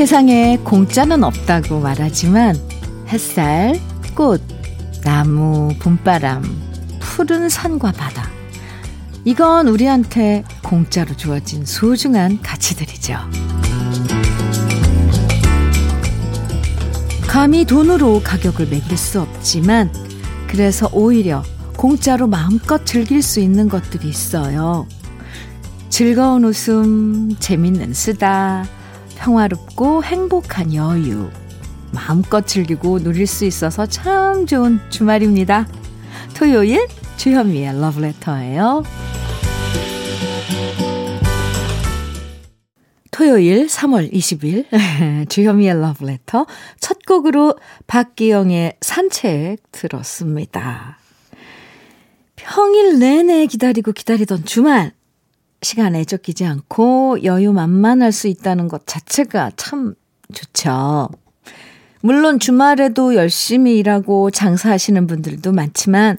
세상에 공짜는 없다고 말하지만 햇살, 꽃, 나무, 봄바람, 푸른 산과 바다. 이건 우리한테 공짜로 주어진 소중한 가치들이죠. 감히 돈으로 가격을 매길 수 없지만 그래서 오히려 공짜로 마음껏 즐길 수 있는 것들이 있어요. 즐거운 웃음, 재밌는 쓰다, 평화롭고 행복한 여유. 마음껏 즐기고 누릴 수 있어서 참 좋은 주말입니다. 토요일 주현미의 러브레터예요. 토요일 3월 20일 주현미의 러브레터 첫 곡으로 박기영의 산책 들었습니다. 평일 내내 기다리고 기다리던 주말 시간에 쫓기지 않고 여유 만만할 수 있다는 것 자체가 참 좋죠. 물론 주말에도 열심히 일하고 장사하시는 분들도 많지만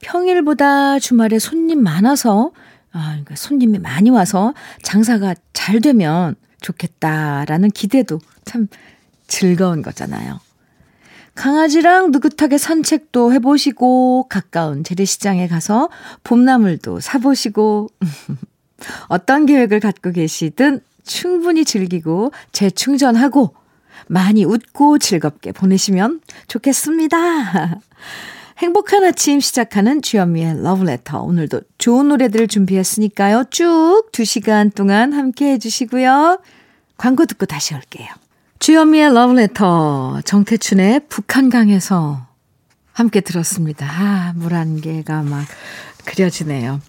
평일보다 주말에 손님 많아서 아, 그러니까 손님이 많이 와서 장사가 잘 되면 좋겠다라는 기대도 참 즐거운 거잖아요. 강아지랑 느긋하게 산책도 해보시고 가까운 재래시장에 가서 봄나물도 사보시고 어떤 계획을 갖고 계시든 충분히 즐기고 재충전하고 많이 웃고 즐겁게 보내시면 좋겠습니다. 행복한 아침 시작하는 주현미의 러브레터. 오늘도 좋은 노래들 준비했으니까요. 쭉 2시간 동안 함께 해주시고요. 광고 듣고 다시 올게요. 주현미의 러브레터. 정태춘의 북한강에서 함께 들었습니다. 아, 물한 개가 막 그려지네요.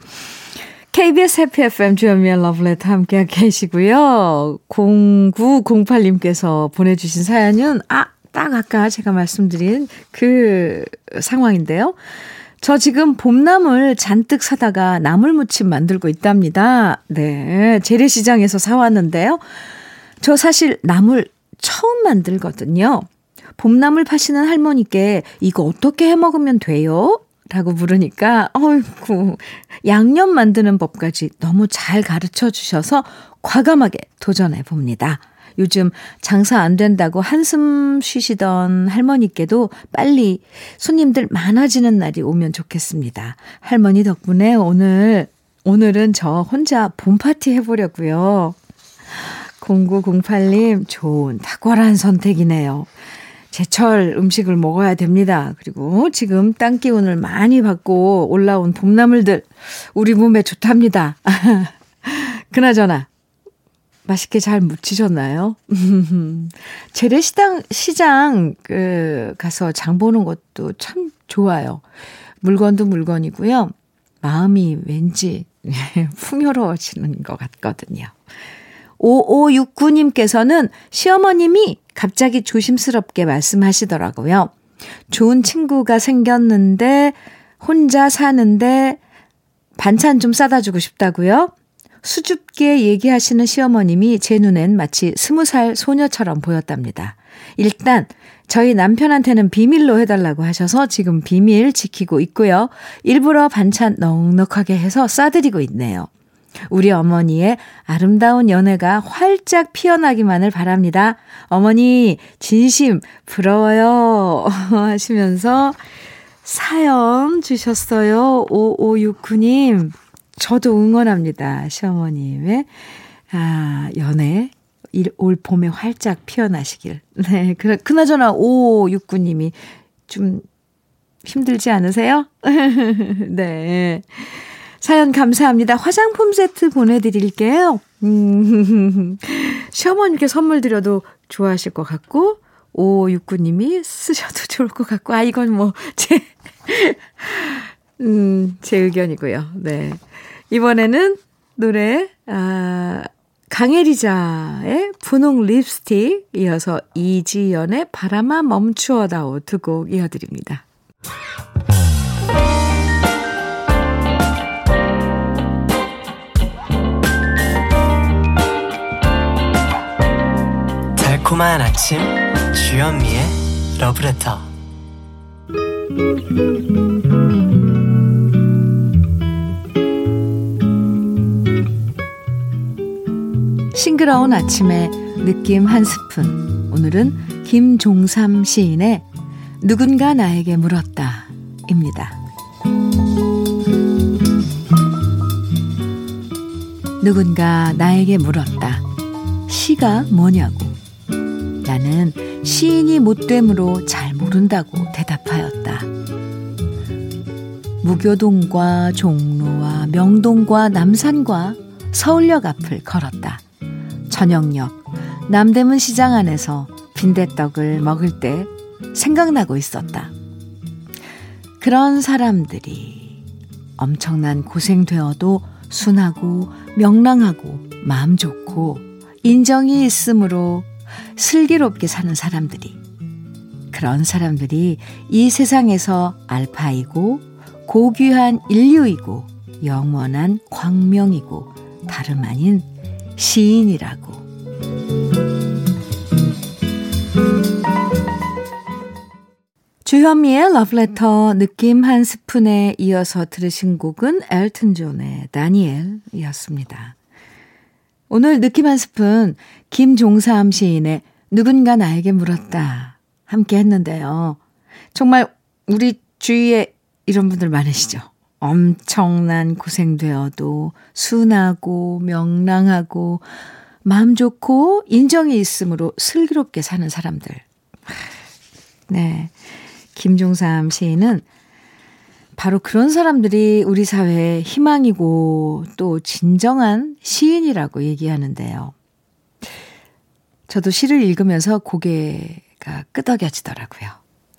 KBS 해피 FM 주현미의 러브레터 함께 계시고요. 0908님께서 보내주신 사연은, 아, 딱 아까 제가 말씀드린 그 상황인데요. 저 지금 봄나물 잔뜩 사다가 나물무침 만들고 있답니다. 네. 재래시장에서 사왔는데요. 저 사실 나물 처음 만들거든요. 봄나물 파시는 할머니께 이거 어떻게 해 먹으면 돼요? 라고 물으니까, 어이구, 양념 만드는 법까지 너무 잘 가르쳐 주셔서 과감하게 도전해 봅니다. 요즘 장사 안 된다고 한숨 쉬시던 할머니께도 빨리 손님들 많아지는 날이 오면 좋겠습니다. 할머니 덕분에 오늘, 오늘은 저 혼자 봄파티 해보려고요. 0908님, 좋은 탁월한 선택이네요. 제철 음식을 먹어야 됩니다. 그리고 지금 땅 기운을 많이 받고 올라온 봄나물들 우리 몸에 좋답니다. 그나저나 맛있게 잘 무치셨나요? 재래시장 시장 그 가서 장 보는 것도 참 좋아요. 물건도 물건이고요. 마음이 왠지 풍요로워지는 것 같거든요. 5569님께서는 시어머님이 갑자기 조심스럽게 말씀하시더라고요. 좋은 친구가 생겼는데 혼자 사는데 반찬 좀 싸다 주고 싶다고요? 수줍게 얘기하시는 시어머님이 제 눈엔 마치 스무 살 소녀처럼 보였답니다. 일단 저희 남편한테는 비밀로 해달라고 하셔서 지금 비밀 지키고 있고요. 일부러 반찬 넉넉하게 해서 싸드리고 있네요. 우리 어머니의 아름다운 연애가 활짝 피어나기만을 바랍니다. 어머니, 진심 부러워요. 하시면서 사연 주셨어요. 5569님. 저도 응원합니다. 시어머님의, 아, 연애. 올 봄에 활짝 피어나시길. 네. 그, 그나저나 5569님이 좀 힘들지 않으세요? 네. 사연 감사합니다. 화장품 세트 보내드릴게요. 음, 시어머님께 선물 드려도 좋아하실 것 같고, 5569님이 쓰셔도 좋을 것 같고, 아, 이건 뭐, 제, 음, 제 의견이고요. 네. 이번에는 노래, 아, 강혜리자의 분홍 립스틱, 이어서 이지연의 바람아 멈추어다오 두 곡 이어드립니다. 달콤한 아침 주현미의 러브레터 싱그러운 아침에 느낌 한 스푼. 오늘은 김종삼 시인의 누군가 나에게 물었다. 입니다. 누군가 나에게 물었다. 시가 뭐냐고. 나는 시인이 못됨으로 잘 모른다고 대답하였다. 무교동과 종로와 명동과 남산과 서울역 앞을 걸었다. 저녁역 남대문 시장 안에서 빈대떡을 먹을 때 생각나고 있었다. 그런 사람들이 엄청난 고생되어도 순하고 명랑하고 마음 좋고 인정이 있으므로 슬기롭게 사는 사람들이 그런 사람들이 이 세상에서 알파이고 고귀한 인류이고 영원한 광명이고 다름 아닌 시인이라고. 주현미의 러브레터 느낌 한 스푼에 이어서 들으신 곡은 엘튼 존의 다니엘이었습니다. 오늘 느낌 한 스푼 김종삼 시인의 누군가 나에게 물었다 함께 했는데요. 정말 우리 주위에 이런 분들 많으시죠? 엄청난 고생되어도 순하고 명랑하고 마음 좋고 인정이 있으므로 슬기롭게 사는 사람들. 네. 김종삼 시인은 바로 그런 사람들이 우리 사회의 희망이고 또 진정한 시인이라고 얘기하는데요. 저도 시를 읽으면서 고개가 끄덕여지더라고요.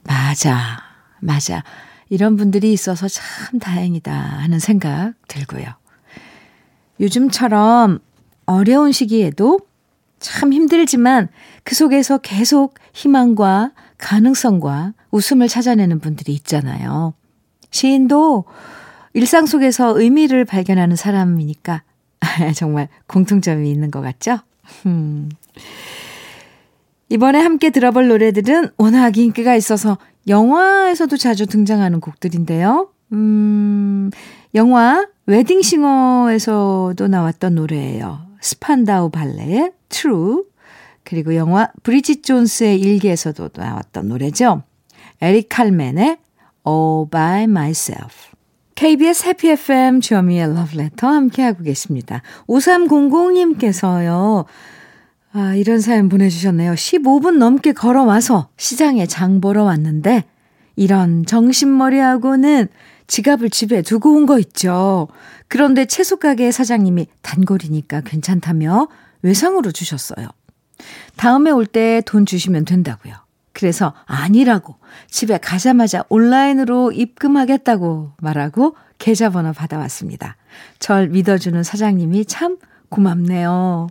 맞아, 맞아. 이런 분들이 있어서 참 다행이다 하는 생각 들고요. 요즘처럼 어려운 시기에도 참 힘들지만 그 속에서 계속 희망과 가능성과 웃음을 찾아내는 분들이 있잖아요. 시인도 일상 속에서 의미를 발견하는 사람이니까 정말 공통점이 있는 것 같죠? 음. 이번에 함께 들어볼 노래들은 워낙 인기가 있어서 영화에서도 자주 등장하는 곡들인데요. 음, 영화 웨딩싱어에서도 나왔던 노래예요. 스판다우 발레의 True. 그리고 영화 브리짓 존스의 일기에서도 나왔던 노래죠. 에릭 칼맨의 All by Myself. KBS 해피 FM 주어미의 러브레터 함께하고 계십니다. 5300님께서요. 아, 이런 사연 보내주셨네요. 15분 넘게 걸어와서 시장에 장 보러 왔는데, 이런 정신머리하고는 지갑을 집에 두고 온 거 있죠. 그런데 채소가게 사장님이 단골이니까 괜찮다며 외상으로 주셨어요. 다음에 올 때 돈 주시면 된다고요. 그래서 아니라고 집에 가자마자 온라인으로 입금하겠다고 말하고 계좌번호 받아왔습니다. 절 믿어주는 사장님이 참 고맙네요.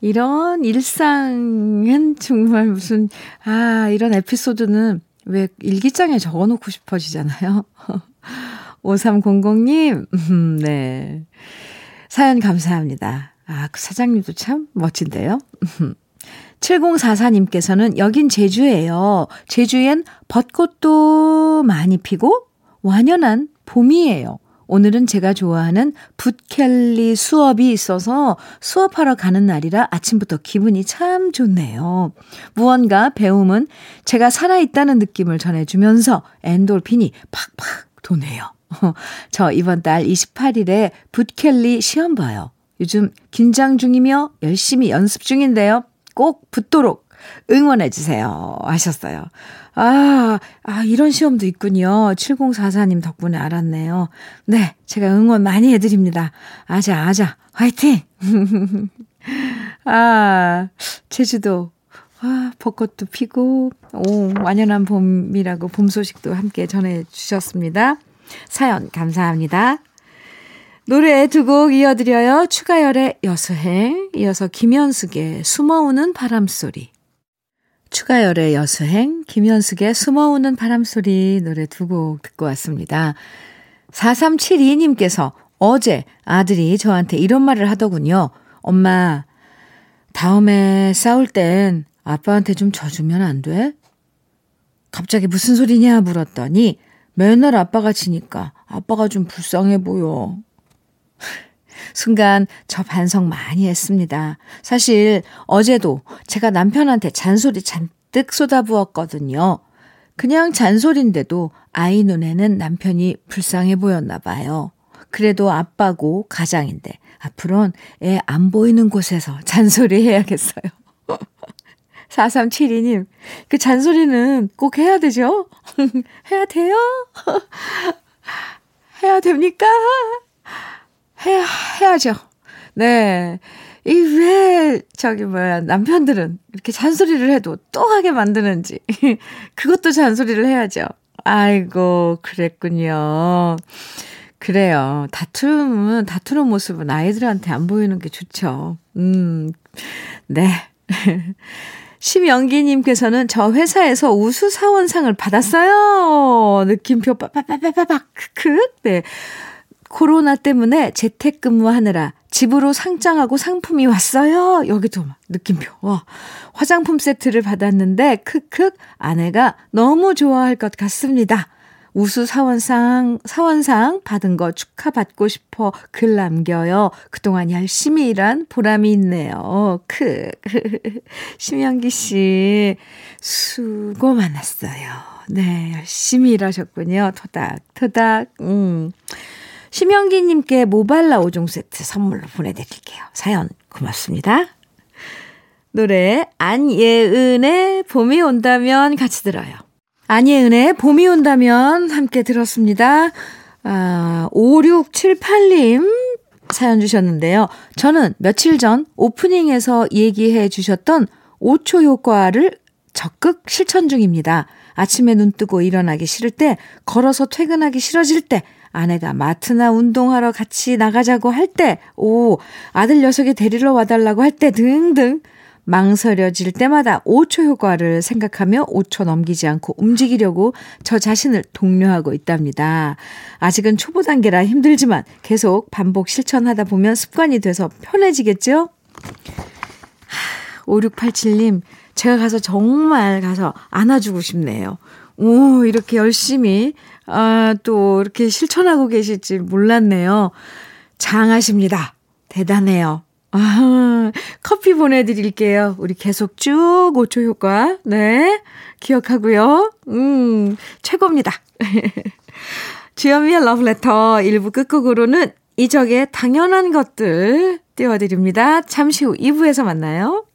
이런 일상은 정말 무슨, 아, 이런 에피소드는 왜 일기장에 적어 놓고 싶어지잖아요. 5300님, 음, 네. 사연 감사합니다. 아, 그 사장님도 참 멋진데요. 7044님께서는 여긴 제주예요. 제주엔 벚꽃도 많이 피고 완연한 봄이에요. 오늘은 제가 좋아하는 붓켈리 수업이 있어서 수업하러 가는 날이라 아침부터 기분이 참 좋네요. 무언가 배움은 제가 살아있다는 느낌을 전해주면서 엔돌핀이 팍팍 도네요. 저 이번 달 28일에 붓켈리 시험 봐요. 요즘 긴장 중이며 열심히 연습 중인데요. 꼭 붙도록 응원해주세요. 하셨어요. 아, 아, 이런 시험도 있군요. 7044님 덕분에 알았네요. 네, 제가 응원 많이 해드립니다. 아자, 아자, 화이팅! 아, 제주도, 아, 벚꽃도 피고, 오, 완연한 봄이라고 봄 소식도 함께 전해주셨습니다. 사연 감사합니다. 노래 두 곡 이어드려요. 추가열의 여수행, 이어서 김현숙의 숨어오는 바람소리. 추가열의 여수행, 김현숙의 숨어오는 바람소리 노래 두 곡 듣고 왔습니다. 4372님께서 어제 아들이 저한테 이런 말을 하더군요. 엄마, 다음에 싸울 땐 아빠한테 좀 져주면 안 돼? 갑자기 무슨 소리냐 물었더니 맨날 아빠가 지니까 아빠가 좀 불쌍해 보여. 순간 저 반성 많이 했습니다. 사실 어제도 제가 남편한테 잔소리 잔뜩 쏟아부었거든요. 그냥 잔소리인데도 아이 눈에는 남편이 불쌍해 보였나 봐요. 그래도 아빠고 가장인데 앞으론 애 안 보이는 곳에서 잔소리 해야겠어요. 4372님, 그 잔소리는 꼭 해야 되죠? 해야 돼요? 해야 됩니까? 해야, 해야죠. 네. 이 왜, 저기 뭐야, 남편들은 이렇게 잔소리를 해도 또 하게 만드는지. 그것도 잔소리를 해야죠. 아이고, 그랬군요. 그래요. 다투는, 다투는 모습은 아이들한테 안 보이는 게 좋죠. 음, 네. 심영기님께서는 저 회사에서 우수 사원상을 받았어요. 느낌표 빠빠빠빠박 크크. 네. 코로나 때문에 재택근무하느라 집으로 상장하고 상품이 왔어요. 여기도 느낌표. 와. 화장품 세트를 받았는데 크크 아내가 너무 좋아할 것 같습니다. 우수 사원상, 사원상 받은 거 축하받고 싶어 글 남겨요. 그동안 열심히 일한 보람이 있네요. 크. 심영기 씨, 수고 많았어요. 네, 열심히 일하셨군요. 토닥, 토닥. 음. 심영기님께 모발라 5종 세트 선물로 보내드릴게요. 사연 고맙습니다. 노래 안예은의 봄이 온다면 같이 들어요. 안예은의 봄이 온다면 함께 들었습니다. 아, 5678님 사연 주셨는데요. 저는 며칠 전 오프닝에서 얘기해 주셨던 5초 효과를 적극 실천 중입니다. 아침에 눈 뜨고 일어나기 싫을 때, 걸어서 퇴근하기 싫어질 때, 아내가 마트나 운동하러 같이 나가자고 할 때, 오, 아들 녀석이 데리러 와달라고 할 때 등등 망설여질 때마다 5초 효과를 생각하며 5초 넘기지 않고 움직이려고 저 자신을 독려하고 있답니다. 아직은 초보 단계라 힘들지만 계속 반복 실천하다 보면 습관이 돼서 편해지겠죠? 5687님, 제가 가서 정말 가서 안아주고 싶네요. 오, 이렇게 열심히, 아, 또 이렇게 실천하고 계실지 몰랐네요. 장하십니다. 대단해요. 아, 커피 보내드릴게요. 우리 계속 쭉 5초 효과. 네. 기억하고요. 음, 최고입니다. 주현미의 러브레터 1부 끝곡으로는 이적의 당연한 것들 띄워드립니다. 잠시 후 2부에서 만나요.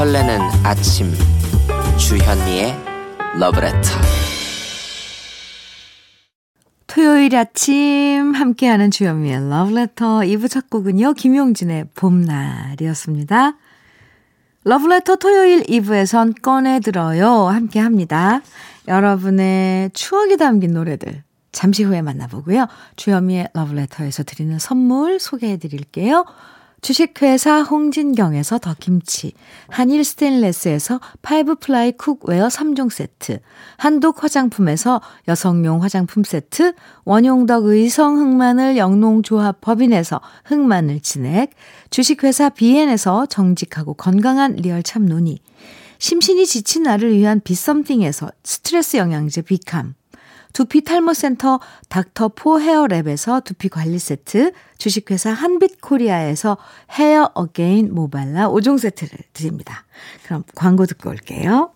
설레는 아침 주현미의 러브레터 토요일 아침 함께하는 주현미의 러브레터 2부 첫 곡은요. 김용진의 봄날이었습니다. 러브레터 토요일 2부에선 꺼내들어요. 함께합니다. 여러분의 추억이 담긴 노래들 잠시 후에 만나보고요. 주현미의 러브레터에서 드리는 선물 소개해드릴게요. 주식회사 홍진경에서 더김치, 한일 스테인레스에서 five ply cookware 3종 세트, 한독 화장품에서 여성용 화장품 세트, 원용덕 의성 흑마늘 영농조합 법인에서 흑마늘 진액, 주식회사 비엔에서 정직하고 건강한 real 참노니, 심신이 지친 나를 위한 비썸띵에서 스트레스 영양제 비캄, 두피 탈모 센터 닥터 포 헤어랩에서 두피 관리 세트, 주식회사 한빛 코리아에서 헤어 어게인 모발라 5종 세트를 드립니다. 그럼 광고 듣고 올게요.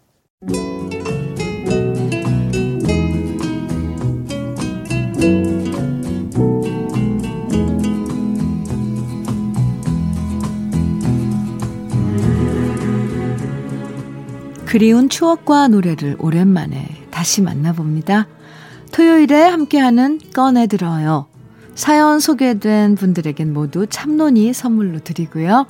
그리운 추억과 노래를 오랜만에 다시 만나봅니다. 토요일에 함께하는 꺼내들어요. 사연 소개된 분들에겐 모두 참론이 선물로 드리고요.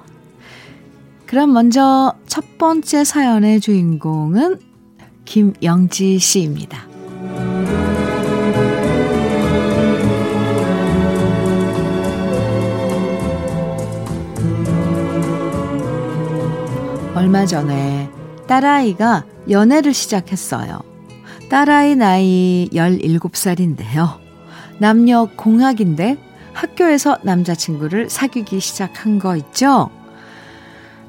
그럼 먼저 첫 번째 사연의 주인공은 김영지 씨입니다. 얼마 전에 딸아이가 연애를 시작했어요. 딸아이 나이 17살인데요. 남녀 공학인데 학교에서 남자친구를 사귀기 시작한 거 있죠?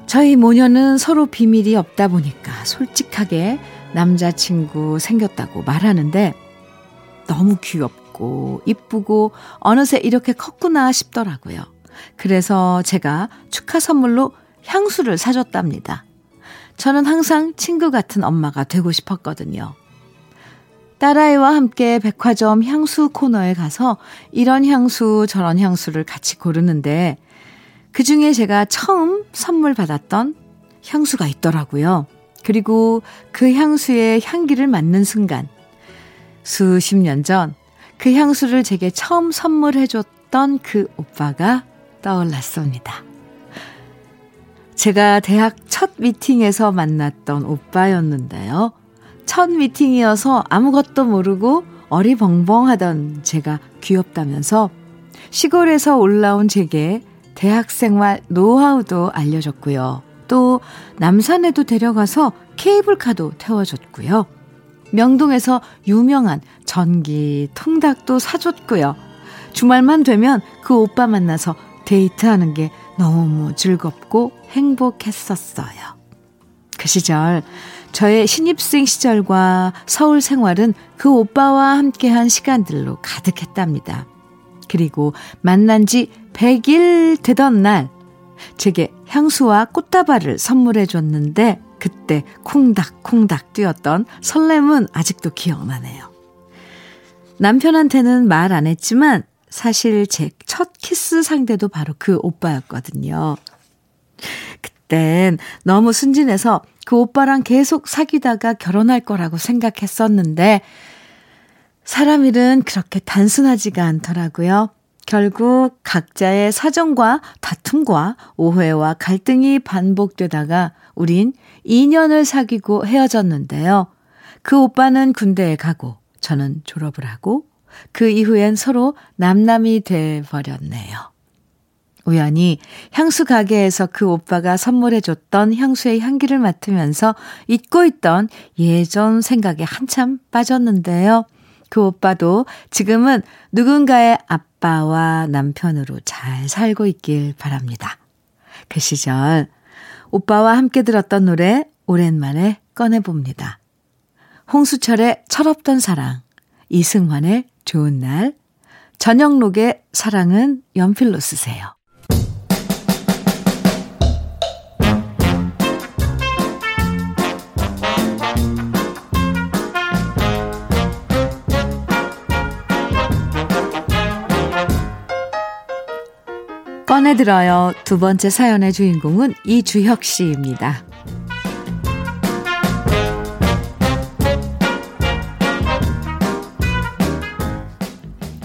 저희 모녀는 서로 비밀이 없다 보니까 솔직하게 남자친구 생겼다고 말하는데 너무 귀엽고 이쁘고 어느새 이렇게 컸구나 싶더라고요. 그래서 제가 축하 선물로 향수를 사줬답니다. 저는 항상 친구 같은 엄마가 되고 싶었거든요. 딸아이와 함께 백화점 향수 코너에 가서 이런 향수, 저런 향수를 같이 고르는데 그 중에 제가 처음 선물 받았던 향수가 있더라고요. 그리고 그 향수의 향기를 맡는 순간 수십 년 전 그 향수를 제게 처음 선물해줬던 그 오빠가 떠올랐습니다. 제가 대학 첫 미팅에서 만났던 오빠였는데요. 첫 미팅이어서 아무것도 모르고 어리벙벙하던 제가 귀엽다면서 시골에서 올라온 제게 대학생활 노하우도 알려줬고요. 또 남산에도 데려가서 케이블카도 태워줬고요. 명동에서 유명한 전기 통닭도 사줬고요. 주말만 되면 그 오빠 만나서 데이트하는 게 너무 즐겁고 행복했었어요. 그 시절, 저의 신입생 시절과 서울 생활은 그 오빠와 함께한 시간들로 가득했답니다. 그리고 만난 지 100일 되던 날, 제게 향수와 꽃다발을 선물해 줬는데, 그때 콩닥콩닥 뛰었던 설렘은 아직도 기억나네요. 남편한테는 말 안 했지만, 사실 제 첫 키스 상대도 바로 그 오빠였거든요. 그땐 너무 순진해서 그 오빠랑 계속 사귀다가 결혼할 거라고 생각했었는데, 사람 일은 그렇게 단순하지가 않더라고요. 결국 각자의 사정과 다툼과 오해와 갈등이 반복되다가 우린 2년을 사귀고 헤어졌는데요. 그 오빠는 군대에 가고 저는 졸업을 하고 그 이후엔 서로 남남이 돼 버렸네요. 우연히 향수 가게에서 그 오빠가 선물해줬던 향수의 향기를 맡으면서 잊고 있던 예전 생각에 한참 빠졌는데요. 그 오빠도 지금은 누군가의 아빠와 남편으로 잘 살고 있길 바랍니다. 그 시절 오빠와 함께 들었던 노래 오랜만에 꺼내봅니다. 홍수철의 철없던 사랑, 이승환의 좋은 날, 전영록의 사랑은 연필로 쓰세요. 꺼내들어요. 두 번째 사연의 주인공은 이주혁 씨입니다.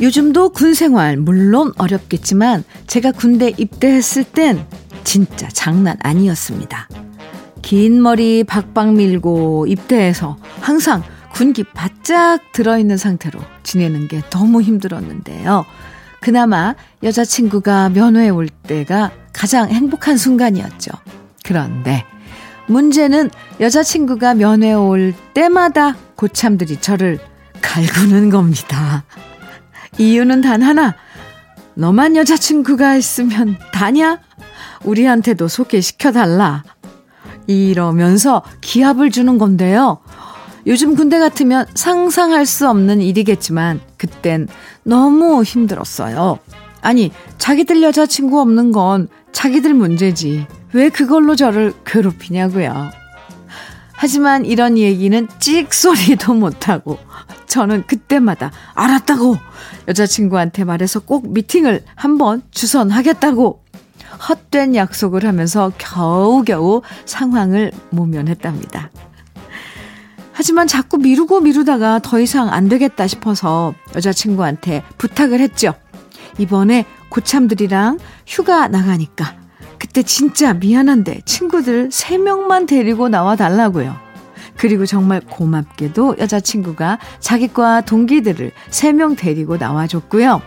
요즘도 군 생활 물론 어렵겠지만 제가 군대 입대했을 땐 진짜 장난 아니었습니다. 긴 머리 박박 밀고 입대해서 항상 군기 바짝 들어있는 상태로 지내는 게 너무 힘들었는데요. 그나마 여자친구가 면회에 올 때가 가장 행복한 순간이었죠. 그런데 문제는 여자친구가 면회에 올 때마다 고참들이 저를 갈구는 겁니다. 이유는 단 하나. 너만 여자친구가 있으면 다냐? 우리한테도 소개시켜달라. 이러면서 기합을 주는 건데요. 요즘 군대 같으면 상상할 수 없는 일이겠지만 그땐 너무 힘들었어요. 아니, 자기들 여자친구 없는 건 자기들 문제지. 왜 그걸로 저를 괴롭히냐고요. 하지만 이런 얘기는 찍소리도 못하고 저는 그때마다 알았다고 여자친구한테 말해서 꼭 미팅을 한번 주선하겠다고 헛된 약속을 하면서 겨우겨우 상황을 모면했답니다. 하지만 자꾸 미루고 미루다가 더 이상 안 되겠다 싶어서 여자친구한테 부탁을 했죠. 이번에 고참들이랑 휴가 나가니까 그때 진짜 미안한데 친구들 3명만 데리고 나와 달라고요. 그리고 정말 고맙게도 여자친구가 자기과 동기들을 3명 데리고 나와줬고요.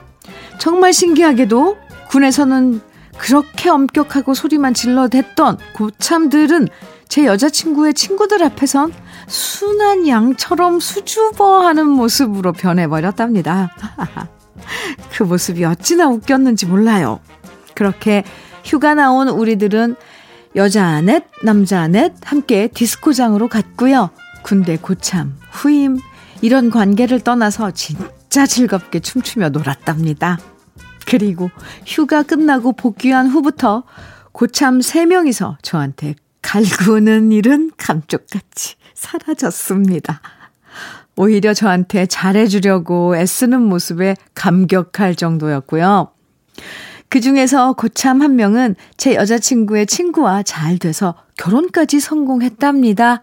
정말 신기하게도 군에서는 그렇게 엄격하고 소리만 질러댔던 고참들은 제 여자친구의 친구들 앞에선 순한 양처럼 수줍어하는 모습으로 변해버렸답니다. 그 모습이 어찌나 웃겼는지 몰라요. 그렇게 휴가 나온 우리들은 여자 넷, 남자 넷 함께 디스코장으로 갔고요. 군대 고참, 후임 이런 관계를 떠나서 진짜 즐겁게 춤추며 놀았답니다. 그리고 휴가 끝나고 복귀한 후부터 고참 3명이서 저한테 갈구는 일은 감쪽같이 사라졌습니다. 오히려 저한테 잘해주려고 애쓰는 모습에 감격할 정도였고요. 그 중에서 고참 한 명은 제 여자친구의 친구와 잘 돼서 결혼까지 성공했답니다.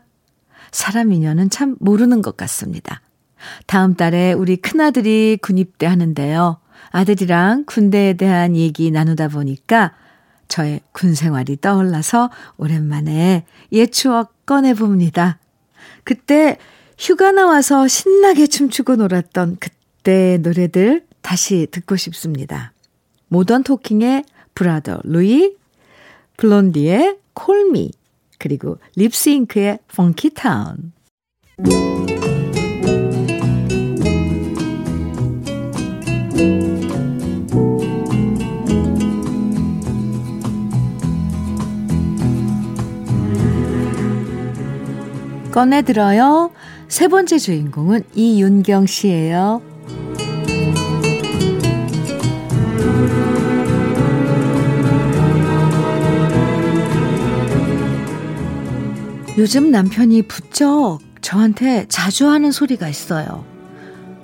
사람 인연은 참 모르는 것 같습니다. 다음 달에 우리 큰아들이 군입대 하는데요. 아들이랑 군대에 대한 얘기 나누다 보니까 저의 군 생활이 떠올라서 오랜만에 옛 추억 꺼내봅니다. 그때 휴가 나와서 신나게 춤추고 놀았던 그때 노래들 다시 듣고 싶습니다. 모던 토킹의 Brother Louie, 블론디의 Call Me, 그리고 Lipps Inc.의 Funkytown. 꺼내들어요. 세 번째 주인공은 이윤경 씨예요. 요즘 남편이 부쩍 저한테 자주 하는 소리가 있어요.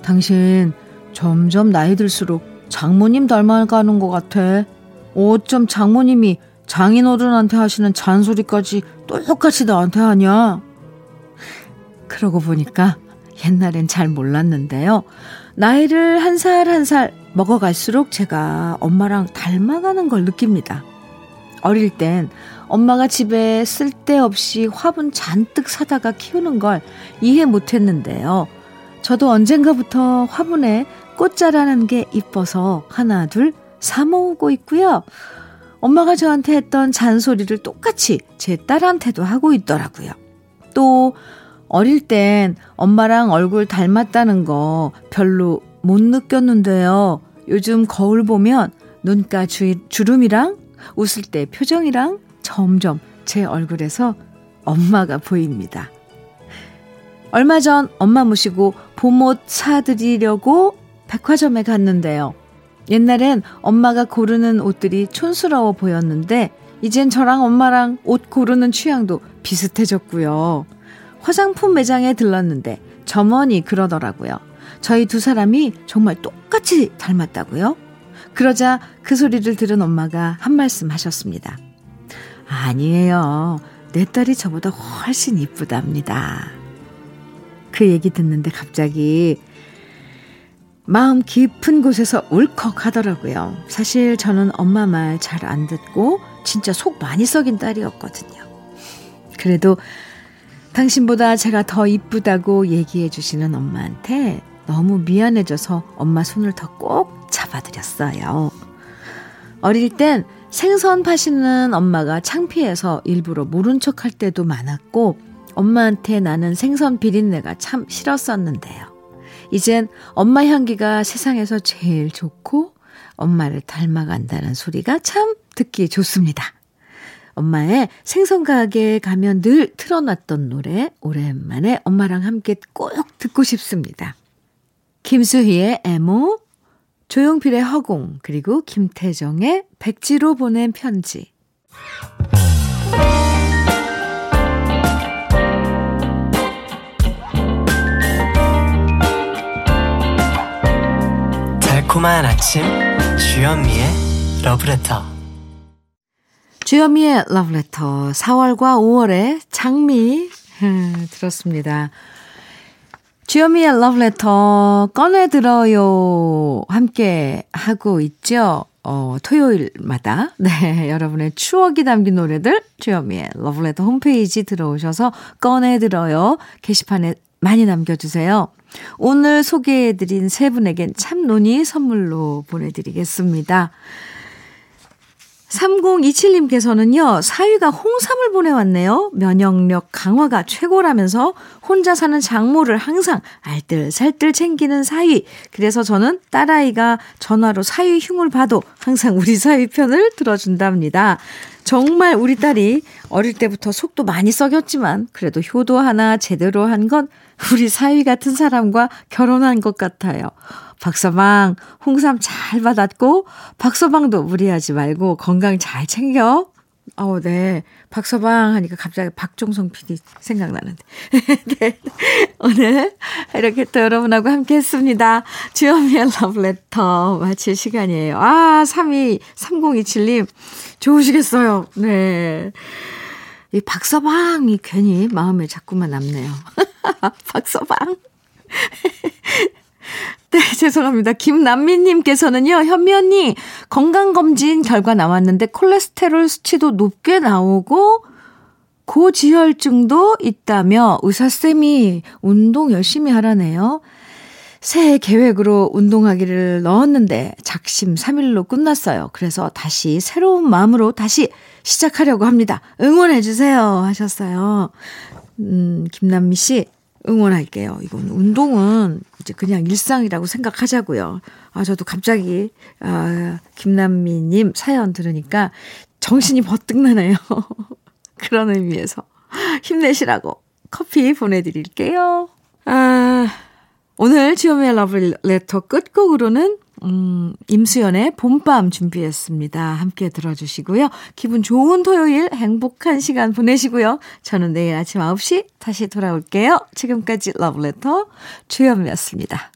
당신 점점 나이 들수록 장모님 닮아가는 것 같아. 어쩜 장모님이 장인어른한테 하시는 잔소리까지 똑같이 나한테 하냐? 그러고 보니까 옛날엔 잘 몰랐는데요. 나이를 한 살 한 살 먹어갈수록 제가 엄마랑 닮아가는 걸 느낍니다. 어릴 땐 엄마가 집에 쓸데없이 화분 잔뜩 사다가 키우는 걸 이해 못했는데요. 저도 언젠가부터 화분에 꽃 자라는 게 이뻐서 하나 둘 사모으고 있고요. 엄마가 저한테 했던 잔소리를 똑같이 제 딸한테도 하고 있더라고요. 또 어릴 땐 엄마랑 얼굴 닮았다는 거 별로 못 느꼈는데요. 요즘 거울 보면 눈가 주, 주름이랑 웃을 때 표정이랑 점점 제 얼굴에서 엄마가 보입니다. 얼마 전 엄마 모시고 봄옷 사드리려고 백화점에 갔는데요. 옛날엔 엄마가 고르는 옷들이 촌스러워 보였는데, 이젠 저랑 엄마랑 옷 고르는 취향도 비슷해졌고요. 화장품 매장에 들렀는데 점원이 그러더라고요. 저희 두 사람이 정말 똑같이 닮았다고요? 그러자 그 소리를 들은 엄마가 한 말씀 하셨습니다. 아니에요. 내 딸이 저보다 훨씬 이쁘답니다. 그 얘기 듣는데 갑자기 마음 깊은 곳에서 울컥 하더라고요. 사실 저는 엄마 말 잘 안 듣고 진짜 속 많이 썩인 딸이었거든요. 그래도 당신보다 제가 더 이쁘다고 얘기해 주시는 엄마한테 너무 미안해져서 엄마 손을 더 꼭 잡아드렸어요. 어릴 땐 생선 파시는 엄마가 창피해서 일부러 모른 척 할 때도 많았고, 엄마한테 나는 생선 비린내가 참 싫었었는데요. 이젠 엄마 향기가 세상에서 제일 좋고, 엄마를 닮아간다는 소리가 참 듣기 좋습니다. 엄마의 생선 가게에 가면 늘 틀어놨던 노래, 오랜만에 엄마랑 함께 꼭 듣고 싶습니다. 김수희의 애모, 조용필의 허공, 그리고 김태정의 백지로 보낸 편지. 달콤한 아침 주현미의 러브레터 주현미의 러브레터 4월과 5월의 장미 들었습니다. 주현미의 러브레터 꺼내 들어요. 함께 하고 있죠. 어, 토요일마다. 네, 여러분의 추억이 담긴 노래들 주현미의 러브레터 홈페이지 들어오셔서 꺼내 들어요. 게시판에 많이 남겨주세요. 오늘 소개해드린 세 분에겐 참 논이 선물로 보내드리겠습니다. 3027님께서는요, 사위가 홍삼을 보내왔네요. 면역력 강화가 최고라면서 혼자 사는 장모를 항상 알뜰살뜰 챙기는 사위. 그래서 저는 딸아이가 전화로 사위 흉을 봐도 항상 우리 사위 편을 들어준답니다. 정말 우리 딸이 어릴 때부터 속도 많이 썩였지만 그래도 효도 하나 제대로 한 건 우리 사위 같은 사람과 결혼한 것 같아요. 박서방, 홍삼 잘 받았고, 박서방도 무리하지 말고 건강 잘 챙겨. 어, 네. 박서방 하니까 갑자기 박종성 PD 생각나는데. 네. 오늘 이렇게 또 여러분하고 함께 했습니다. 주현미의 러브레터 마칠 시간이에요. 아, 32, 3027님. 좋으시겠어요. 네. 이 박서방이 괜히 마음에 자꾸만 남네요. 박서방. 네, 죄송합니다. 김남민님께서는요, 현미 언니, 건강검진 결과 나왔는데 콜레스테롤 수치도 높게 나오고, 고지혈증도 있다며 의사쌤이 운동 열심히 하라네요. 새해 계획으로 운동하기를 넣었는데 작심 3일로 끝났어요. 그래서 다시 새로운 마음으로 다시 시작하려고 합니다. 응원해주세요. 하셨어요. 음, 김남미 씨, 응원할게요. 이건 운동은 이제 그냥 일상이라고 생각하자고요. 아, 저도 갑자기, 아, 김남미님 사연 들으니까 정신이 버뜩 나네요. 그런 의미에서 힘내시라고 커피 보내드릴게요. 아, 오늘 지오미의 러브레터 끝곡으로는 음, 임수연의 봄밤 준비했습니다. 함께 들어주시고요. 기분 좋은 토요일 행복한 시간 보내시고요. 저는 내일 아침 9시 다시 돌아올게요. 지금까지 러브레터 주현미였습니다.